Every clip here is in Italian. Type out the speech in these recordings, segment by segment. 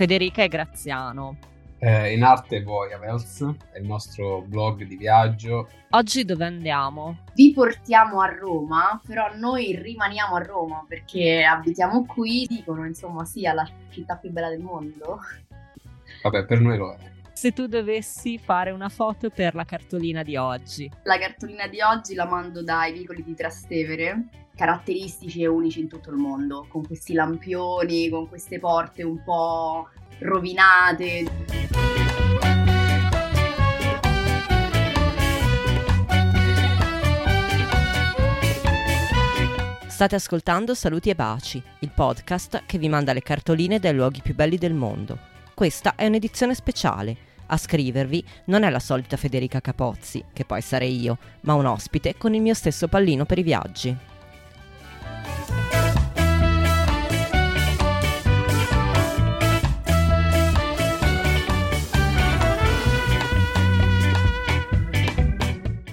Federica e Graziano. Eh, in arte Voyavels, è il nostro blog di viaggio. Oggi dove andiamo? Vi portiamo a Roma, però noi rimaniamo a Roma perché abitiamo qui, dicono insomma sia la città più bella del mondo. Vabbè, per noi lo è. Se tu dovessi fare una foto per la cartolina di oggi. La cartolina di oggi la mando dai vicoli di Trastevere, caratteristici e unici in tutto il mondo, con questi lampioni, con queste porte un po' rovinate. State ascoltando Saluti e Baci, il podcast che vi manda le cartoline dai luoghi più belli del mondo. Questa è un'edizione speciale. A scrivervi non è la solita Federica Capozzi, che poi sarei io, ma un ospite con il mio stesso pallino per i viaggi.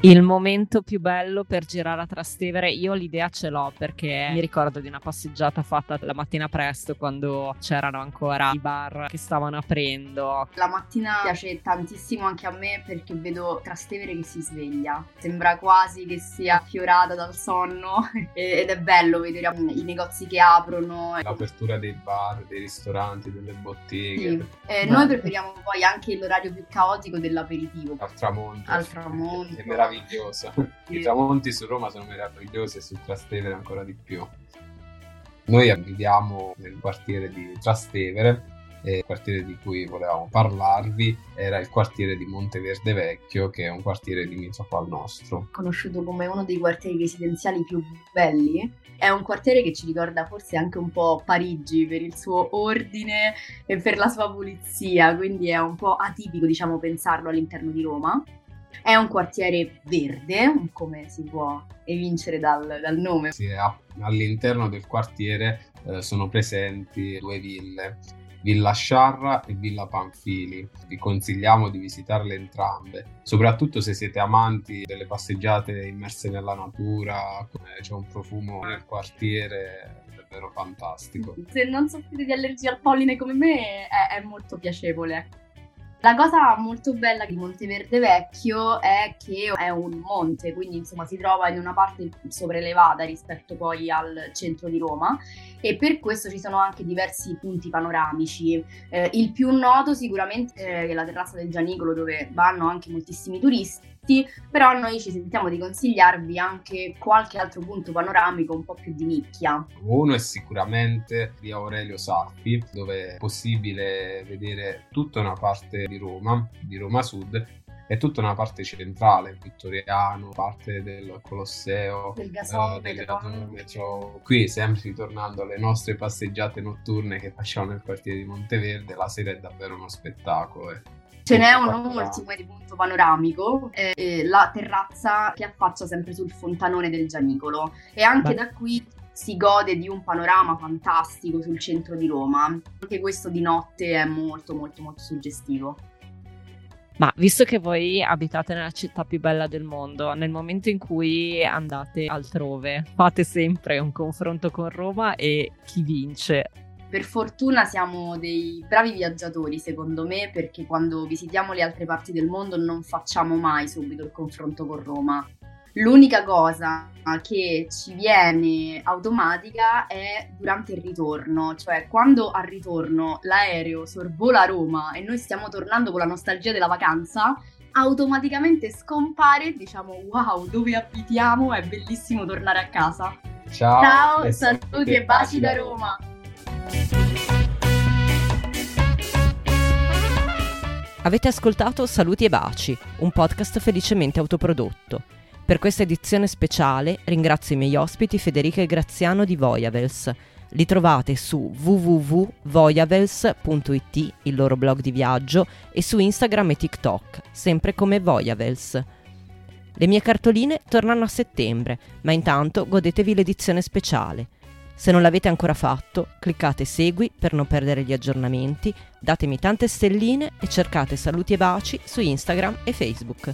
Il momento più bello per girare a Trastevere, io l'idea ce l'ho perché mi ricordo di una passeggiata fatta la mattina presto quando c'erano ancora i bar che stavano aprendo. La mattina piace tantissimo anche a me perché vedo Trastevere che si sveglia, sembra quasi che sia fiorata dal sonno ed è bello vedere i negozi che aprono. L'apertura dei bar, dei ristoranti, delle botteghe. Sì. Eh, noi preferiamo poi anche l'orario più caotico dell'aperitivo. Al tramonto. Al tramonto. È meraviglioso. I tramonti su Roma sono meravigliosi e su Trastevere ancora di più. Noi viviamo nel quartiere di Trastevere e il quartiere di cui volevamo parlarvi era il quartiere di Monteverde Vecchio, che è un quartiere limitrofo al nostro. Conosciuto come uno dei quartieri residenziali più belli, è un quartiere che ci ricorda forse anche un po' Parigi per il suo ordine e per la sua pulizia, quindi è un po' atipico, diciamo, pensarlo all'interno di Roma. È un quartiere verde, come si può evincere dal, dal nome. Sì, all'interno del quartiere eh, sono presenti due ville, Villa Sciarra e Villa Panfili. Vi consigliamo di visitarle entrambe, soprattutto se siete amanti delle passeggiate immerse nella natura, c'è un profumo nel quartiere davvero fantastico. Se non soffrite di allergia al polline come me è, è molto piacevole. La cosa molto bella di Monteverde Vecchio è che è un monte, quindi insomma si trova in una parte sopraelevata rispetto poi al centro di Roma e per questo ci sono anche diversi punti panoramici. Eh, il più noto sicuramente è la terrazza del Gianicolo dove vanno anche moltissimi turisti però noi ci sentiamo di consigliarvi anche qualche altro punto panoramico un po' più di nicchia. Uno è sicuramente via Aurelio Saffi, dove è possibile vedere tutta una parte di Roma, di Roma Sud, e tutta una parte centrale, vittoriano, parte del Colosseo, del gasone, uh, del gasone. Qui, sempre ritornando alle nostre passeggiate notturne che facciamo nel quartiere di Monteverde, la sera è davvero uno spettacolo. Eh. Ce n'è un ultimo di punto panoramico, eh, la terrazza che affaccia sempre sul fontanone del Gianicolo e anche Beh. da qui si gode di un panorama fantastico sul centro di Roma. Anche questo di notte è molto molto molto suggestivo. Ma visto che voi abitate nella città più bella del mondo, nel momento in cui andate altrove, fate sempre un confronto con Roma e chi vince? Per fortuna siamo dei bravi viaggiatori, secondo me, perché quando visitiamo le altre parti del mondo non facciamo mai subito il confronto con Roma. L'unica cosa che ci viene automatica è durante il ritorno, cioè quando al ritorno l'aereo sorvola Roma e noi stiamo tornando con la nostalgia della vacanza, automaticamente scompare, diciamo wow, dove abitiamo, è bellissimo tornare a casa. Ciao, Ciao saluti e baci da Roma. Avete ascoltato Saluti e Baci, un podcast felicemente autoprodotto. Per questa edizione speciale ringrazio i miei ospiti Federica e Graziano di Voyavels. Li trovate su www.voyavels.it, il loro blog di viaggio, e su Instagram e TikTok, sempre come Voyavels. Le mie cartoline tornano a settembre, ma intanto godetevi l'edizione speciale. Se non l'avete ancora fatto, cliccate segui per non perdere gli aggiornamenti, datemi tante stelline e cercate saluti e baci su Instagram e Facebook.